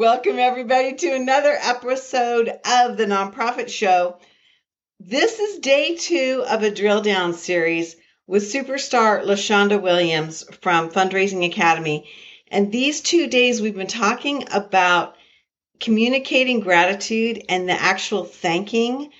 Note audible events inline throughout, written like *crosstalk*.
Welcome, everybody, to another episode of the Nonprofit Show. This is day two of a drill down series with superstar LaShonda Williams from Fundraising Academy. And these two days, we've been talking about communicating gratitude and the actual thanking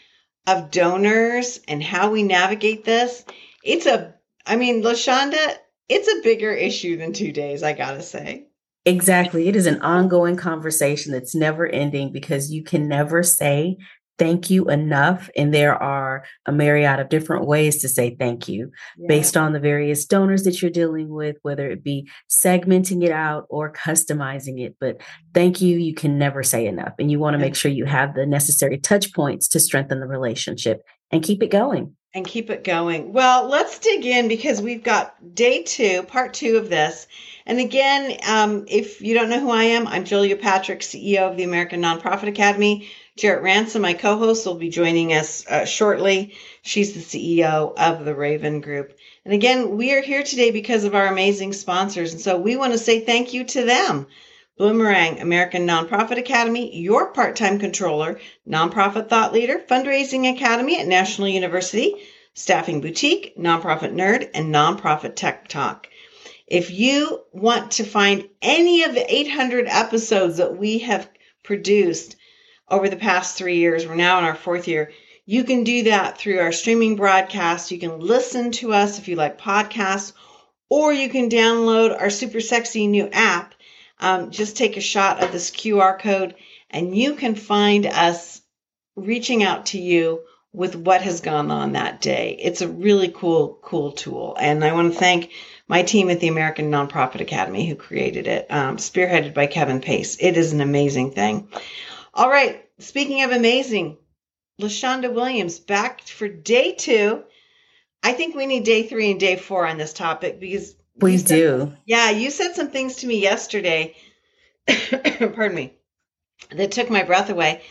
of donors and how we navigate this. It's a, I mean, LaShonda, it's a bigger issue than two days, I gotta say. Exactly. It is an ongoing conversation that's never ending because you can never say thank you enough. And there are a myriad of different ways to say thank you yeah. based on the various donors that you're dealing with, whether it be segmenting it out or customizing it. But thank you, you can never say enough. And you want to make sure you have the necessary touch points to strengthen the relationship and keep it going. And keep it going. Well, let's dig in because we've got day two, part two of this. And again, um, if you don't know who I am, I'm Julia Patrick, CEO of the American Nonprofit Academy. Jarrett Ransom, my co-host, will be joining us uh, shortly. She's the CEO of the Raven Group. And again, we are here today because of our amazing sponsors. And so we want to say thank you to them. Bloomerang, American Nonprofit Academy, your part-time controller, nonprofit thought leader, fundraising academy at National University, staffing boutique, nonprofit nerd, and nonprofit tech talk. If you want to find any of the 800 episodes that we have produced over the past three years, we're now in our fourth year, you can do that through our streaming broadcast. You can listen to us if you like podcasts, or you can download our super sexy new app. Um, just take a shot of this QR code and you can find us reaching out to you with what has gone on that day. It's a really cool, cool tool. And I want to thank my team at the American Nonprofit Academy who created it, um, spearheaded by Kevin Pace. It is an amazing thing. All right, speaking of amazing, LaShonda Williams back for day two. I think we need day three and day four on this topic because we said, do. Yeah, you said some things to me yesterday. *coughs* pardon me, that took my breath away.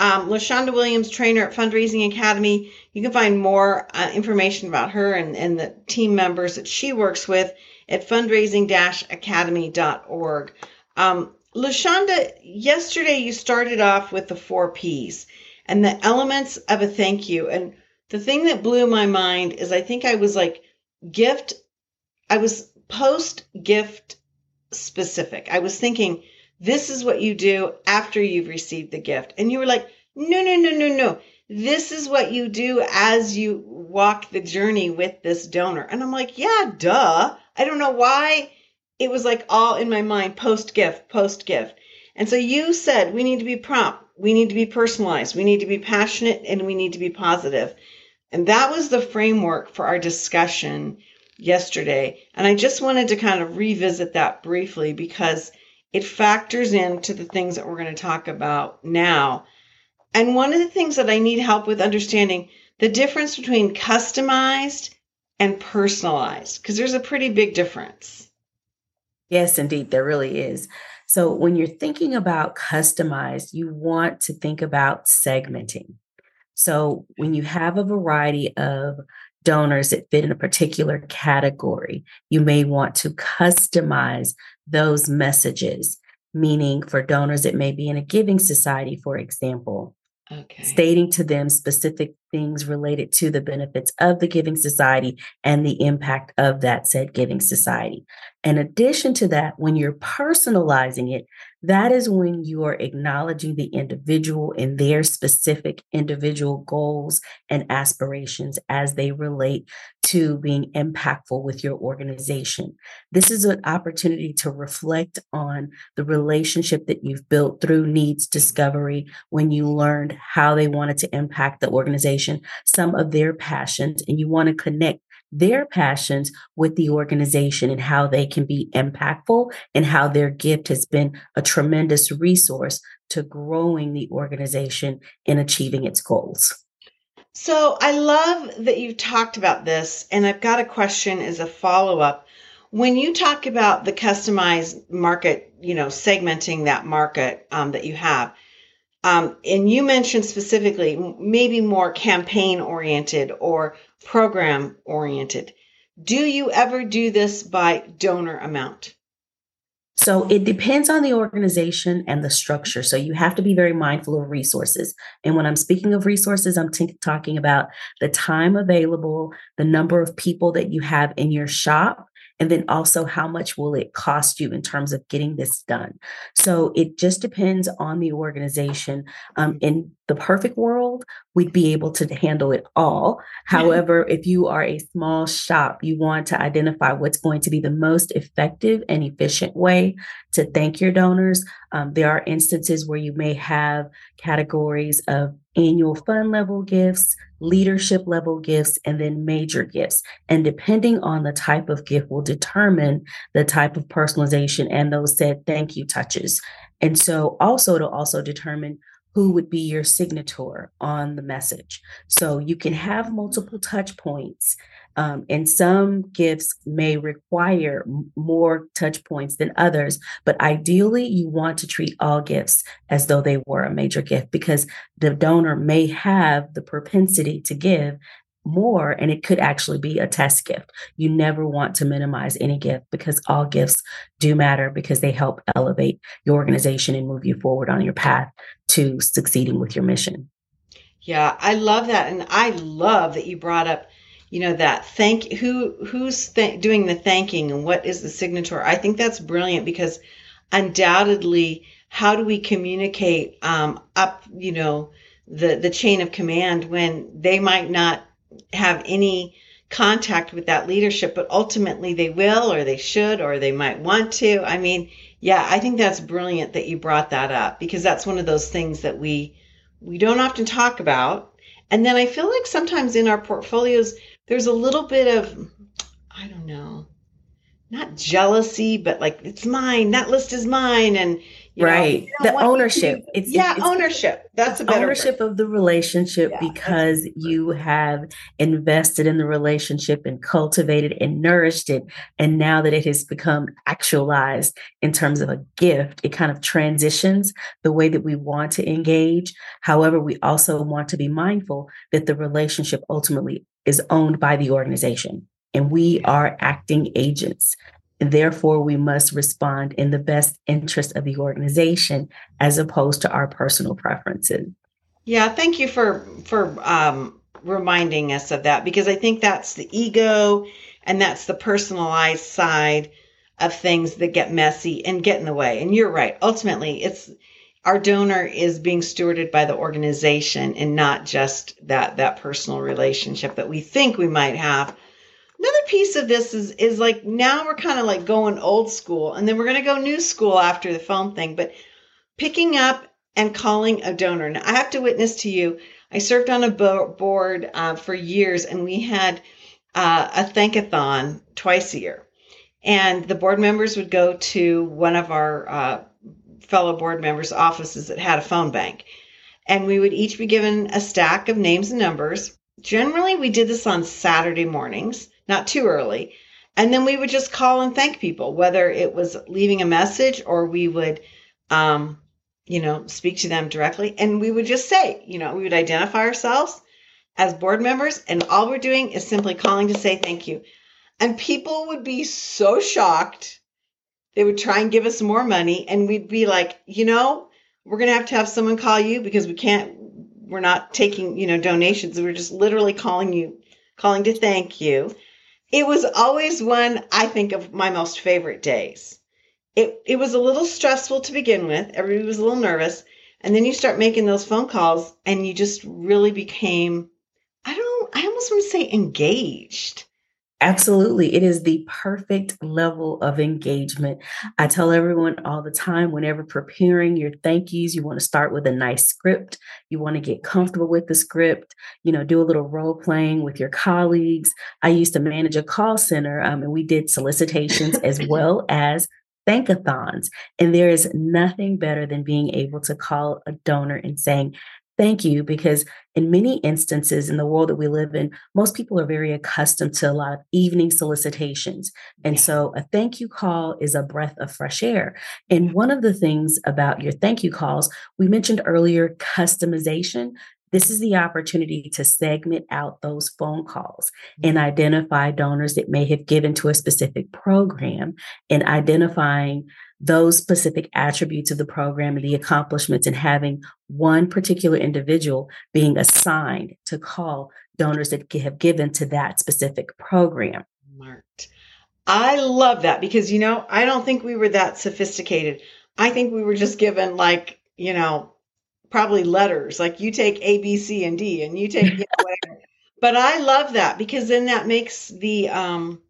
Um, LaShonda Williams, trainer at Fundraising Academy. You can find more uh, information about her and, and the team members that she works with at fundraising-academy.org. Um, LaShonda, yesterday you started off with the four P's and the elements of a thank you. And the thing that blew my mind is I think I was like gift, I was post gift specific. I was thinking, this is what you do after you've received the gift. And you were like, no, no, no, no, no. This is what you do as you walk the journey with this donor. And I'm like, yeah, duh. I don't know why it was like all in my mind post gift, post gift. And so you said we need to be prompt, we need to be personalized, we need to be passionate, and we need to be positive. And that was the framework for our discussion yesterday. And I just wanted to kind of revisit that briefly because it factors into the things that we're going to talk about now. And one of the things that I need help with understanding the difference between customized and personalized, because there's a pretty big difference. Yes, indeed, there really is. So when you're thinking about customized, you want to think about segmenting. So when you have a variety of donors that fit in a particular category, you may want to customize those messages, meaning for donors, it may be in a giving society, for example. Okay. Stating to them specific things related to the benefits of the Giving Society and the impact of that said Giving Society. In addition to that, when you're personalizing it, that is when you are acknowledging the individual and their specific individual goals and aspirations as they relate to being impactful with your organization. This is an opportunity to reflect on the relationship that you've built through needs discovery when you learned how they wanted to impact the organization, some of their passions, and you want to connect their passions with the organization and how they can be impactful and how their gift has been a tremendous resource to growing the organization and achieving its goals. So I love that you've talked about this, and I've got a question as a follow up. When you talk about the customized market, you know, segmenting that market um, that you have, um, and you mentioned specifically maybe more campaign oriented or program oriented. Do you ever do this by donor amount? So it depends on the organization and the structure. So you have to be very mindful of resources. And when I'm speaking of resources, I'm t- talking about the time available, the number of people that you have in your shop, and then also how much will it cost you in terms of getting this done? So it just depends on the organization. Um, in the perfect world we'd be able to handle it all. *laughs* However if you are a small shop you want to identify what's going to be the most effective and efficient way to thank your donors. Um, there are instances where you may have categories of annual fund level gifts leadership level gifts, and then major gifts. And depending on the type of gift will determine the type of personalization and those said thank you touches. And so also to also determine who would be your signator on the message. So you can have multiple touch points um, and some gifts may require more touch points than others, but ideally, you want to treat all gifts as though they were a major gift because the donor may have the propensity to give more and it could actually be a test gift. You never want to minimize any gift because all gifts do matter because they help elevate your organization and move you forward on your path to succeeding with your mission. Yeah, I love that. And I love that you brought up you know that thank who who's th- doing the thanking and what is the signature i think that's brilliant because undoubtedly how do we communicate um, up you know the the chain of command when they might not have any contact with that leadership but ultimately they will or they should or they might want to i mean yeah i think that's brilliant that you brought that up because that's one of those things that we we don't often talk about and then i feel like sometimes in our portfolios there's a little bit of I don't know, not jealousy, but like it's mine. That list is mine, and right know, the ownership. To, it's yeah, it's, ownership. That's a better ownership word. of the relationship yeah, because you have invested in the relationship and cultivated and nourished it, and now that it has become actualized in terms of a gift, it kind of transitions the way that we want to engage. However, we also want to be mindful that the relationship ultimately is owned by the organization, and we are acting agents. Therefore, we must respond in the best interest of the organization as opposed to our personal preferences. Yeah, thank you for for um, reminding us of that because I think that's the ego and that's the personalized side of things that get messy and get in the way. And you're right. Ultimately, it's our donor is being stewarded by the organization and not just that that personal relationship that we think we might have another piece of this is is like now we're kind of like going old school and then we're going to go new school after the phone thing but picking up and calling a donor now i have to witness to you i served on a board uh, for years and we had uh, a thankathon twice a year and the board members would go to one of our uh, fellow board members' offices that had a phone bank. And we would each be given a stack of names and numbers. Generally, we did this on Saturday mornings, not too early. And then we would just call and thank people, whether it was leaving a message or we would, um, you know, speak to them directly. And we would just say, you know, we would identify ourselves as board members, and all we're doing is simply calling to say thank you. And people would be so shocked they would try and give us more money, and we'd be like, you know, we're going to have to have someone call you because we can't, we're not taking, you know, donations. We're just literally calling you, calling to thank you. It was always one, I think, of my most favorite days. It, it was a little stressful to begin with. Everybody was a little nervous. And then you start making those phone calls and you just really became, I don't, I almost want to say engaged. Absolutely. It is the perfect level of engagement. I tell everyone all the time whenever preparing your thank yous, you want to start with a nice script. You want to get comfortable with the script, you know, do a little role playing with your colleagues. I used to manage a call center um, and we did solicitations *laughs* as well as thankathons. And there is nothing better than being able to call a donor and saying, Thank you, because in many instances in the world that we live in, most people are very accustomed to a lot of evening solicitations. And so a thank you call is a breath of fresh air. And one of the things about your thank you calls, we mentioned earlier customization. This is the opportunity to segment out those phone calls and mm-hmm. identify donors that may have given to a specific program and identifying those specific attributes of the program and the accomplishments and having one particular individual being assigned to call donors that have given to that specific program. Smart. I love that because, you know, I don't think we were that sophisticated. I think we were just given, like, you know, probably letters, like you take A, B, C, and D, and you take, you know, whatever. but I love that because then that makes the, um,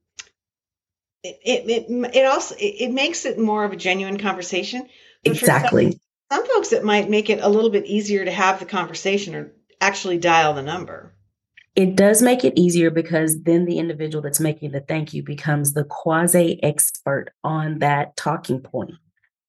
it, it, it, it also it, it makes it more of a genuine conversation. But exactly. Some, some folks, it might make it a little bit easier to have the conversation or actually dial the number. It does make it easier because then the individual that's making the thank you becomes the quasi expert on that talking point.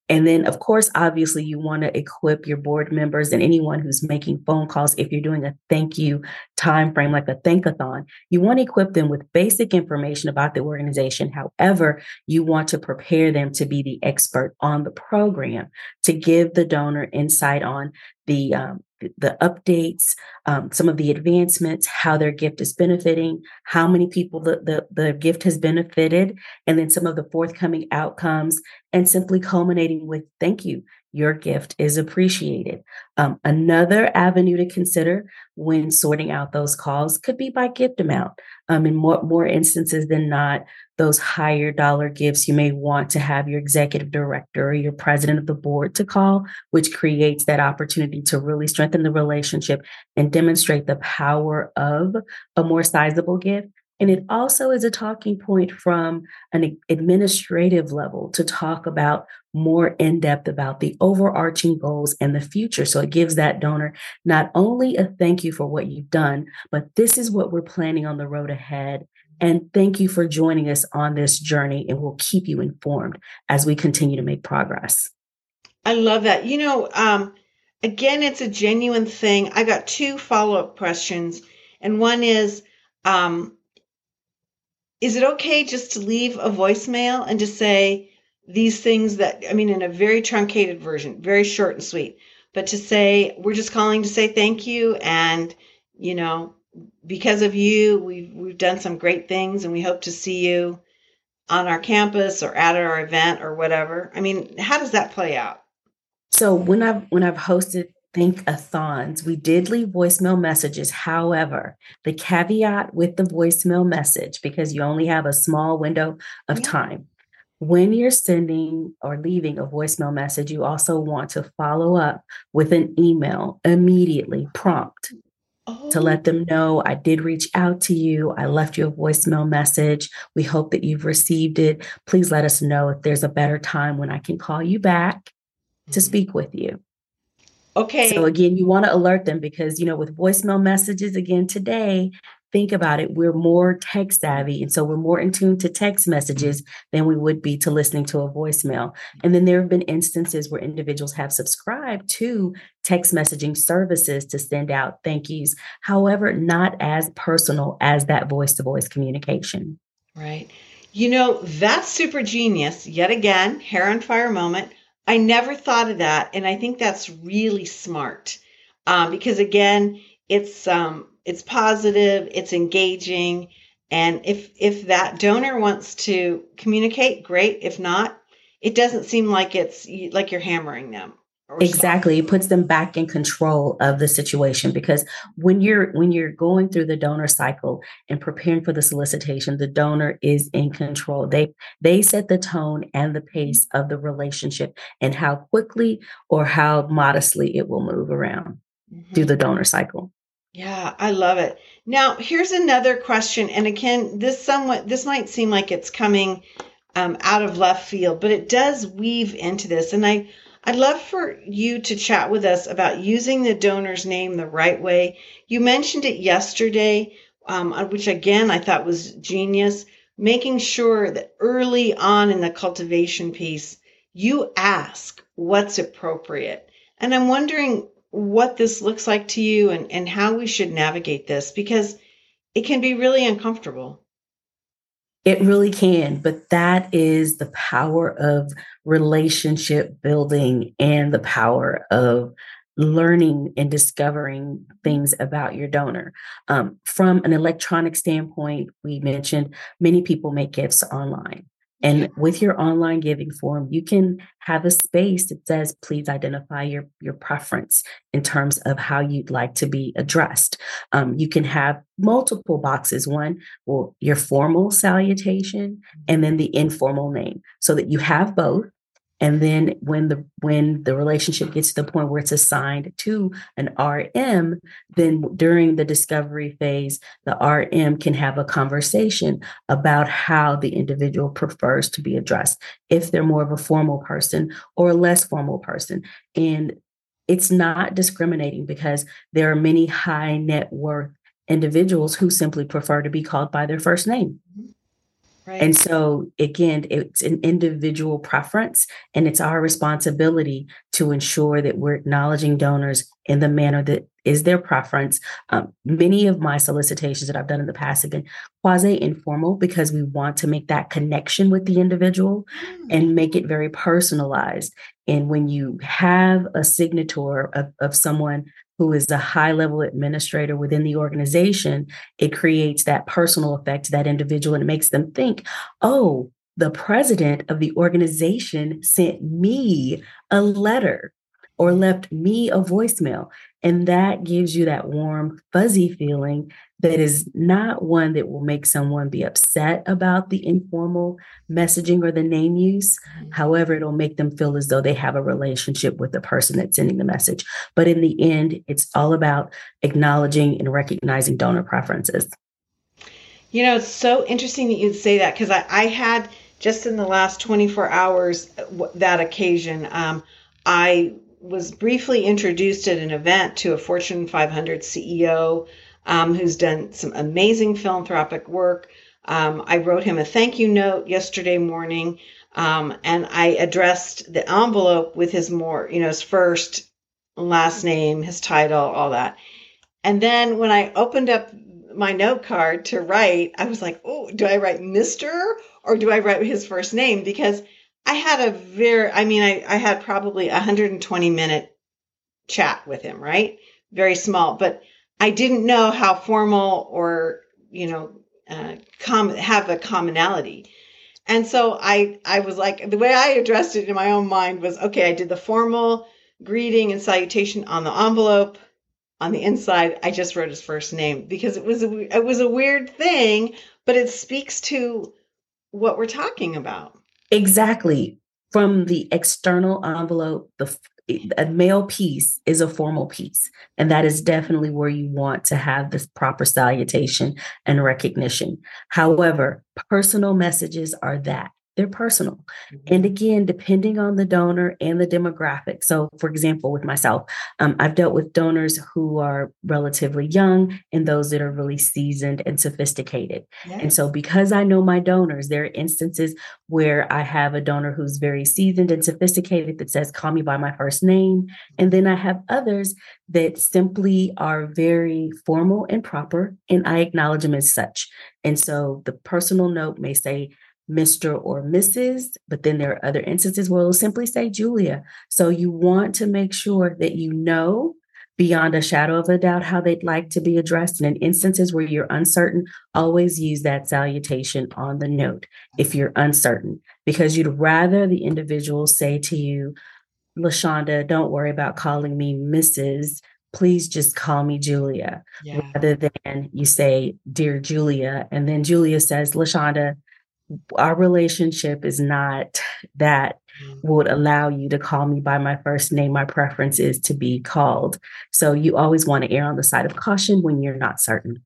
And then, of course, obviously, you want to equip your board members and anyone who's making phone calls. If you're doing a thank you time frame like a thankathon, you want to equip them with basic information about the organization. However, you want to prepare them to be the expert on the program to give the donor insight on the um, the updates, um, some of the advancements, how their gift is benefiting, how many people the, the, the gift has benefited, and then some of the forthcoming outcomes, and simply culminating with thank you. Your gift is appreciated. Um, another avenue to consider when sorting out those calls could be by gift amount. Um, in more, more instances than not, those higher dollar gifts, you may want to have your executive director or your president of the board to call, which creates that opportunity to really strengthen the relationship and demonstrate the power of a more sizable gift. And it also is a talking point from an administrative level to talk about more in depth about the overarching goals and the future. So it gives that donor not only a thank you for what you've done, but this is what we're planning on the road ahead. And thank you for joining us on this journey, and we'll keep you informed as we continue to make progress. I love that. You know, um, again, it's a genuine thing. I got two follow up questions, and one is, um, is it okay just to leave a voicemail and just say these things that I mean in a very truncated version, very short and sweet, but to say we're just calling to say thank you and you know because of you we've we've done some great things and we hope to see you on our campus or at our event or whatever. I mean, how does that play out? So when I've when I've hosted thankathons, we did leave voicemail messages. However, the caveat with the voicemail message, because you only have a small window of time, when you're sending or leaving a voicemail message, you also want to follow up with an email immediately, prompt. Oh. To let them know I did reach out to you. I left you a voicemail message. We hope that you've received it. Please let us know if there's a better time when I can call you back to mm-hmm. speak with you. Okay. So again, you want to alert them because, you know, with voicemail messages again today, think about it, we're more tech savvy. And so we're more in tune to text messages than we would be to listening to a voicemail. And then there have been instances where individuals have subscribed to text messaging services to send out thank yous. However, not as personal as that voice to voice communication. Right. You know, that's super genius. Yet again, hair on fire moment. I never thought of that, and I think that's really smart um, because again, it's um, it's positive, it's engaging, and if if that donor wants to communicate, great. If not, it doesn't seem like it's like you're hammering them exactly. It puts them back in control of the situation because when you're when you're going through the donor cycle and preparing for the solicitation the donor is in control. They they set the tone and the pace of the relationship and how quickly or how modestly it will move around mm-hmm. through the donor cycle. Yeah i love it. Now here's another question and again this somewhat this might seem like it's coming um, out of left field but it does weave into this and i I'd love for you to chat with us about using the donor's name the right way. You mentioned it yesterday, um, uh, which again I thought was genius, making sure that early on in the cultivation piece, you ask what's appropriate. And I'm wondering what this looks like to you and, and how we should navigate this because it can be really uncomfortable. It really can, but that is the power of relationship building and the power of learning and discovering things about your donor. Um, from an electronic standpoint, we mentioned many people make gifts online. And with your online giving form, you can have a space that says, please identify your, your preference in terms of how you'd like to be addressed. Um, you can have multiple boxes. One, well, your formal salutation, and then the informal name, so that you have both and then when the when the relationship gets to the point where it's assigned to an rm then during the discovery phase the rm can have a conversation about how the individual prefers to be addressed if they're more of a formal person or a less formal person and it's not discriminating because there are many high net worth individuals who simply prefer to be called by their first name mm-hmm. Right. And so, again, it's an individual preference, and it's our responsibility to ensure that we're acknowledging donors in the manner that is their preference. Um, many of my solicitations that I've done in the past have been quasi informal because we want to make that connection with the individual mm. and make it very personalized. And when you have a signature of, of someone who is a high level administrator within the organization, it creates that personal effect to that individual and it makes them think, oh, the president of the organization sent me a letter or left me a voicemail. And that gives you that warm, fuzzy feeling that is not one that will make someone be upset about the informal messaging or the name use. Mm-hmm. However, it'll make them feel as though they have a relationship with the person that's sending the message. But in the end, it's all about acknowledging and recognizing donor preferences. You know, it's so interesting that you'd say that because I, I, had just in the last 24 hours that occasion. Um, I was briefly introduced at an event to a Fortune 500 CEO um, who's done some amazing philanthropic work. Um, I wrote him a thank you note yesterday morning, um, and I addressed the envelope with his more, you know, his first, last name, his title, all that. And then when I opened up my note card to write, I was like, oh, do I write Mr. or do I write his first name? Because I had a very, I mean, I, I had probably a 120 minute chat with him, right? Very small, but I didn't know how formal or, you know, uh, com- have a commonality. And so I, I was like, the way I addressed it in my own mind was, okay, I did the formal greeting and salutation on the envelope. On the inside, I just wrote his first name because it was a, it was a weird thing, but it speaks to what we're talking about. Exactly. From the external envelope, the a mail piece is a formal piece. And that is definitely where you want to have this proper salutation and recognition. However, personal messages are that they're personal. Mm-hmm. And again, depending on the donor and the demographic. So, for example, with myself, um, I've dealt with donors who are relatively young and those that are really seasoned and sophisticated. Yes. And so, because I know my donors, there are instances where I have a donor who's very seasoned and sophisticated that says, call me by my first name. And then I have others that simply are very formal and proper, and I acknowledge them as such. And so, the personal note may say, Mr. or Mrs., but then there are other instances where it'll simply say Julia. So you want to make sure that you know beyond a shadow of a doubt how they'd like to be addressed. And in instances where you're uncertain, always use that salutation on the note if you're uncertain, because you'd rather the individual say to you, LaShonda, don't worry about calling me Mrs. Please just call me Julia, yeah. rather than you say, Dear Julia. And then Julia says, LaShonda, our relationship is not that mm. would allow you to call me by my first name. My preference is to be called. So you always want to err on the side of caution when you're not certain.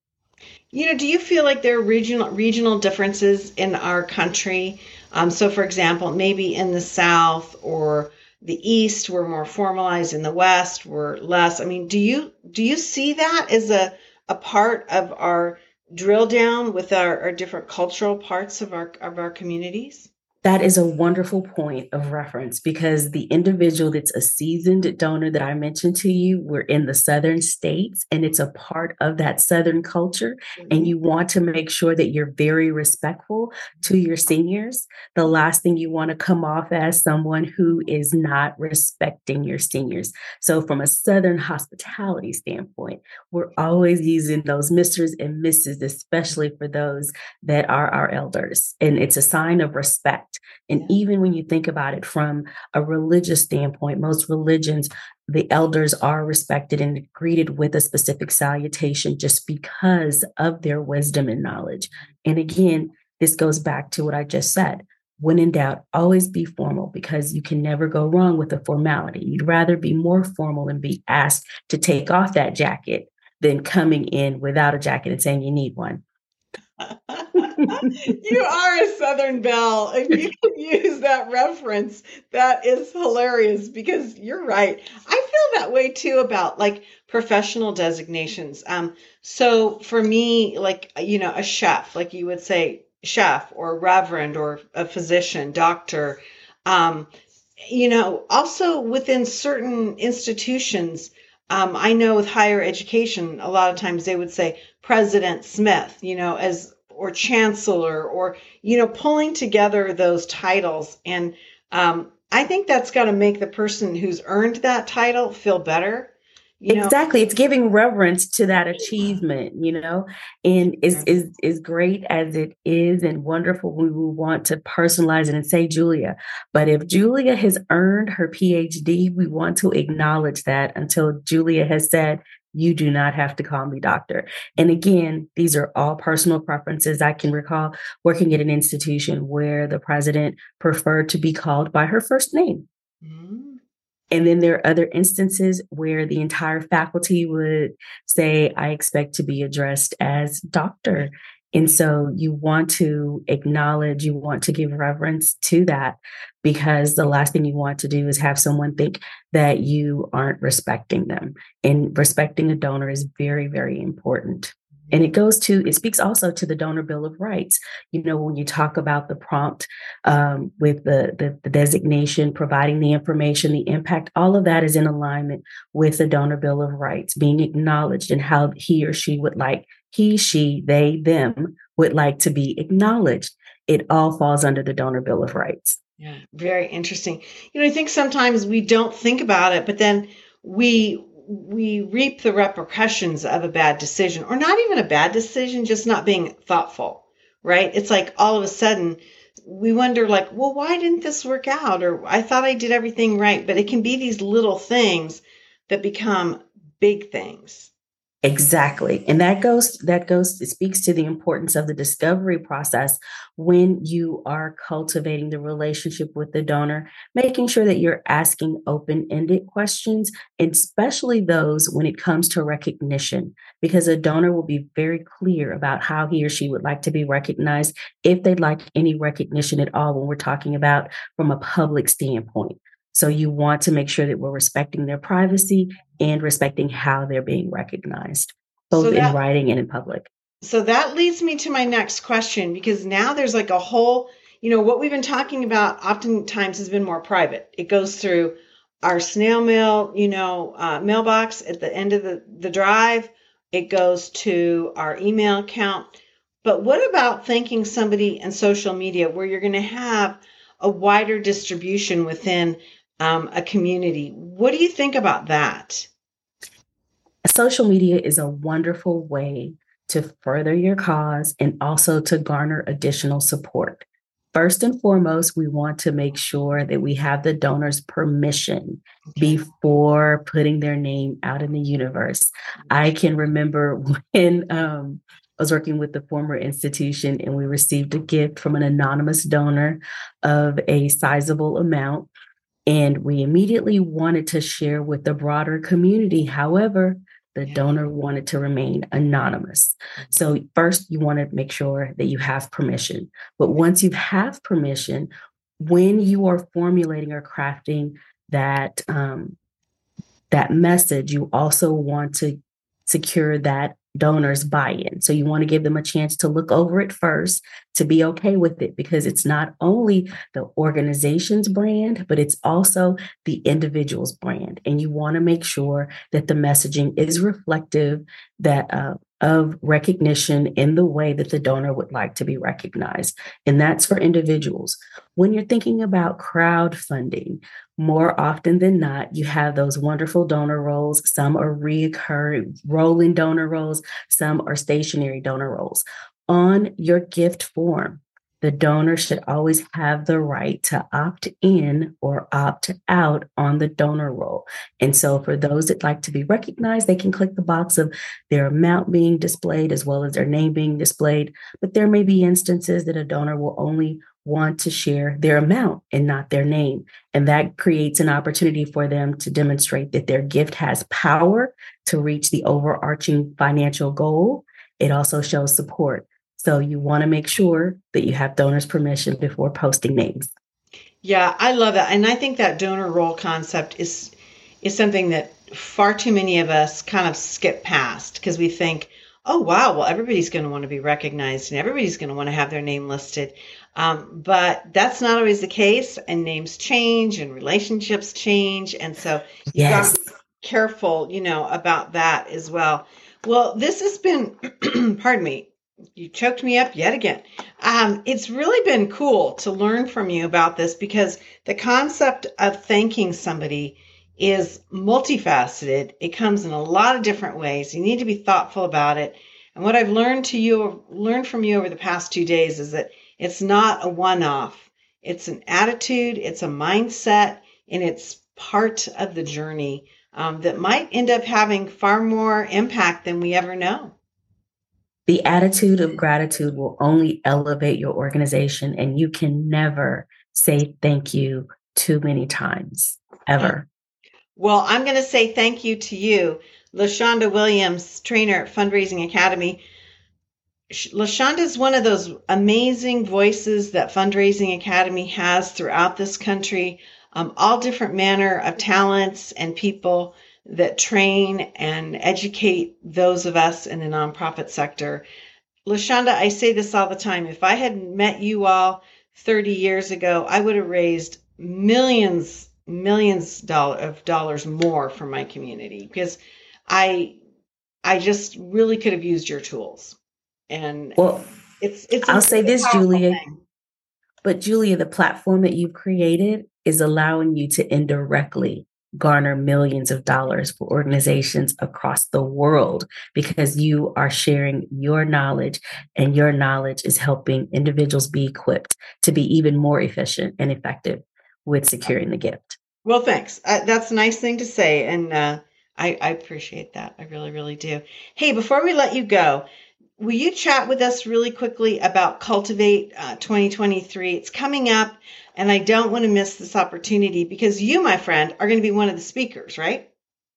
You know, do you feel like there are regional regional differences in our country? Um, so, for example, maybe in the South or the East, we're more formalized. In the West, we're less. I mean, do you do you see that as a a part of our drill down with our, our different cultural parts of our of our communities? That is a wonderful point of reference because the individual that's a seasoned donor that I mentioned to you, we're in the southern states and it's a part of that southern culture. Mm-hmm. And you want to make sure that you're very respectful to your seniors. The last thing you want to come off as someone who is not respecting your seniors. So, from a southern hospitality standpoint, we're always using those Misters and Mrs., especially for those that are our elders. And it's a sign of respect. And even when you think about it from a religious standpoint, most religions, the elders are respected and greeted with a specific salutation just because of their wisdom and knowledge. Mm-hmm. And again, this goes back to what I just said. When in doubt, always be formal because you can never go wrong with a formality. You'd rather be more formal and be asked to take off that jacket than coming in without a jacket and saying you need one. You are a Southern Belle. If you *laughs* can use that reference, that is hilarious because you're right. I feel that way too about like professional designations. Um, so for me, like, you know, a chef, like you would say chef or reverend or a physician, doctor, um, you know, also within certain institutions, um, I know with higher education, a lot of times they would say President Smith, you know, as or chancellor or you know pulling together those titles. And um, i think that's got to make the person who's earned that title feel better exactly know? it's giving reverence to that achievement you know? And is is is great as it is and wonderful we will want to personalize it and say julia. But if julia has earned her phd we want to acknowledge that until julia has said you do not have to call me doctor. And again, these are all personal preferences. I can recall working at an institution where the president preferred to be called by her first name. Mm-hmm. And then there are other instances where the entire faculty would say, I expect to be addressed as doctor. And so you want to acknowledge, you want to give reverence to that because the last thing you want to do is have someone think that you aren't respecting them. And respecting a donor is very, very important. And it goes to, it speaks also to the donor bill of rights. You know, when you talk about the prompt um, with the, the, the designation, providing the information, the impact, all of that is in alignment with the donor bill of rights being acknowledged and how he or she would like he, she, they, them would like to be acknowledged. It all falls under the donor bill of rights. Yeah, very interesting. You know, I think sometimes we don't think about it, but then we we reap the repercussions of a bad decision or not even a bad decision just not being thoughtful right it's like all of a sudden we wonder like well why didn't this work out or i thought i did everything right but it can be these little things that become big things Exactly. And that goes, that goes, it speaks to the importance of the discovery process when you are cultivating the relationship with the donor, making sure that you're asking open ended questions, especially those when it comes to recognition, because a donor will be very clear about how he or she would like to be recognized if they'd like any recognition at all when we're talking about from a public standpoint. So you want to make sure that we're respecting their privacy and respecting how they're being recognized, both so that, in writing and in public. So that leads me to my next question because now there's like a whole, you know, what we've been talking about oftentimes has been more private. It goes through our snail mail, you know, uh, mailbox at the end of the, the drive. It goes to our email account. But what about thanking somebody in social media where you're going to have a wider distribution within um, a community. What do you think about that? Social media is a wonderful way to further your cause and also to garner additional support. First and foremost, we want to make sure that we have the donor's permission okay. before putting their name out in the universe. I can remember *laughs* when um, I was working with the former institution and we received a gift from an anonymous donor of a sizable amount. And we immediately wanted to share with the broader community. However, the donor wanted to remain anonymous. So, first, you want to make sure that you have permission. But once you have permission, when you are formulating or crafting that um, that message, you also want to secure that donors buy in. So you want to give them a chance to look over it first, to be okay with it, because it's not only the organization's brand, but it's also the individual's brand. And you want to make sure that the messaging is reflective that uh, of recognition in the way that the donor would like to be recognized. And that's for individuals. When you're thinking about crowdfunding, more often than not, you have those wonderful donor rolls. Some are reoccurring rolling donor rolls, some are stationary donor rolls. On your gift form, the donor should always have the right to opt in or opt out on the donor roll. And so, for those that like to be recognized, they can click the box of their amount being displayed as well as their name being displayed. But there may be instances that a donor will only want to share their amount and not their name. And that creates an opportunity for them to demonstrate that their gift has power to reach the overarching financial goal. It also shows support. So you want to make sure that you have donors' permission before posting names. Yeah, I love that. And I think that donor roll concept is is something that far too many of us kind of skip past because we think, oh wow, well everybody's going to want to be recognized and everybody's going to want to have their name listed. Um, but that's not always the case, and names change and relationships change, and so you yes. got to be careful, you know, about that as well. Well, this has been, *clears throat* pardon me, you choked me up yet again. Um, it's really been cool to learn from you about this because the concept of thanking somebody is multifaceted. It comes in a lot of different ways. You need to be thoughtful about it. And what I've learned to you, learned from you over the past two days is that it's not a one-off. It's an attitude, it's a mindset, and it's part of the journey um, that might end up having far more impact than we ever know. The attitude of gratitude will only elevate your organization, and you can never say thank you too many times, ever. Well, I'm going to say thank you to you, LaShonda Williams, trainer at Fundraising Academy. LaShonda is one of those amazing voices that Fundraising Academy has throughout this country. Um, all different manner of talents and people that train and educate those of us in the nonprofit sector. LaShonda, I say this all the time. If I had met you all 30 years ago, I would have raised millions, millions of dollars more for my community because I, I just really could have used your tools. And well, it's, it's, I'll say this, Julia, thing. but Julia, the platform that you've created is allowing you to indirectly garner millions of dollars for organizations across the world because you are sharing your knowledge and your knowledge is helping individuals be equipped to be even more efficient and effective with securing the gift. Well, thanks. Uh, that's a nice thing to say. And uh, I, I appreciate that. I really, really do. Hey, before we let you go, will you chat with us really quickly about Cultivate uh, 2023? It's coming up. And I don't want to miss this opportunity because you, my friend, are going to be one of the speakers, right?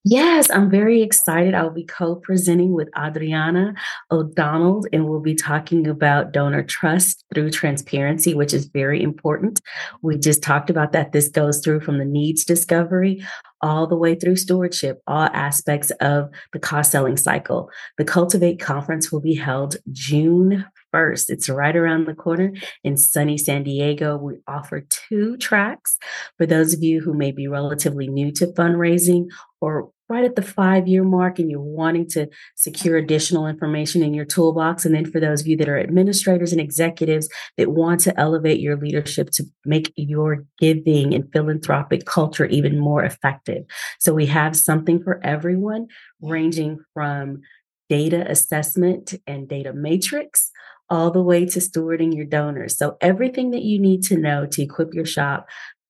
Yes, I'm very excited. I'll be co presenting with Adriana O'Donnell, and we'll be talking about donor trust through transparency, which is very important. We just talked about that. This goes through from the needs discovery all the way through stewardship, all aspects of the cause selling cycle. The Cultivate conference will be held June 1st. It's right around the corner in sunny San Diego. We offer two tracks for those of you who may be relatively new to fundraising or right at the five year mark and you're wanting to secure additional information in your toolbox. And then for those of you that are administrators and executives that want to elevate your leadership to make your giving and philanthropic culture even more effective. So we have something for everyone, ranging from data assessment and data matrix all the way to stewarding your donors. So, everything that you need to know to equip your shop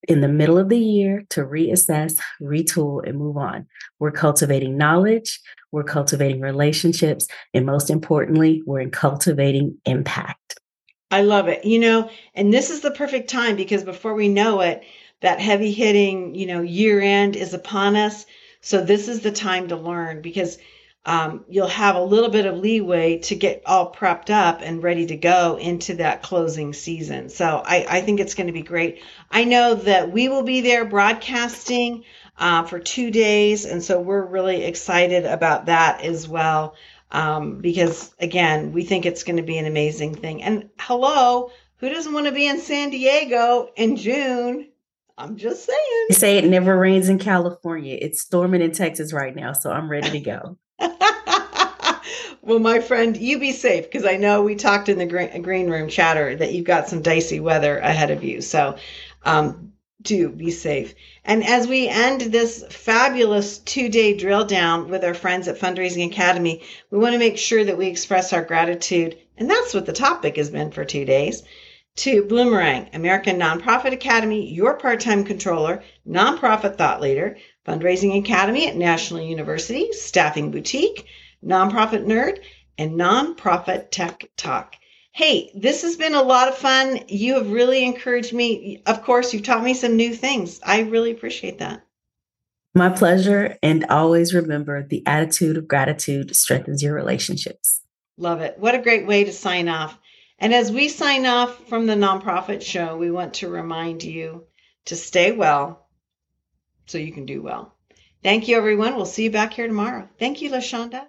in the middle of the year to reassess, retool, and move on. We're cultivating knowledge, we're cultivating relationships, and most importantly, we're in cultivating impact. I love it. You know, and this is the perfect time because before we know it, that heavy hitting, you know, year end is upon us. So this is the time to learn because um, you'll have a little bit of leeway to get all prepped up and ready to go into that closing season. So I, I think it's going to be great. I know that we will be there broadcasting uh, for two days, and so we're really excited about that as well. um, because again, we think it's going to be an amazing thing. And hello, who doesn't want to be in San Diego in June? I'm just saying. They say it never rains in California. It's storming in Texas right now, so I'm ready to go. *laughs* well, my friend, you be safe because I know we talked in the green, room chatter that you've got some dicey weather ahead of you. So, um, do be safe. And as we end this fabulous two day drill down with our friends at Fundraising Academy, we want to make sure that we express our gratitude. And that's what the topic has been for two days. To Bloomerang, American Nonprofit Academy, your part time controller, nonprofit thought leader, Fundraising Academy at National University, Staffing Boutique, Nonprofit Nerd, and Nonprofit Tech Talk. Hey, this has been a lot of fun. You have really encouraged me. Of course, you've taught me some new things. I really appreciate that. My pleasure. And always remember the attitude of gratitude strengthens your relationships. Love it. What a great way to sign off. And as we sign off from the nonprofit show, we want to remind you to stay well so you can do well. Thank you, everyone. We'll see you back here tomorrow. Thank you, LaShonda.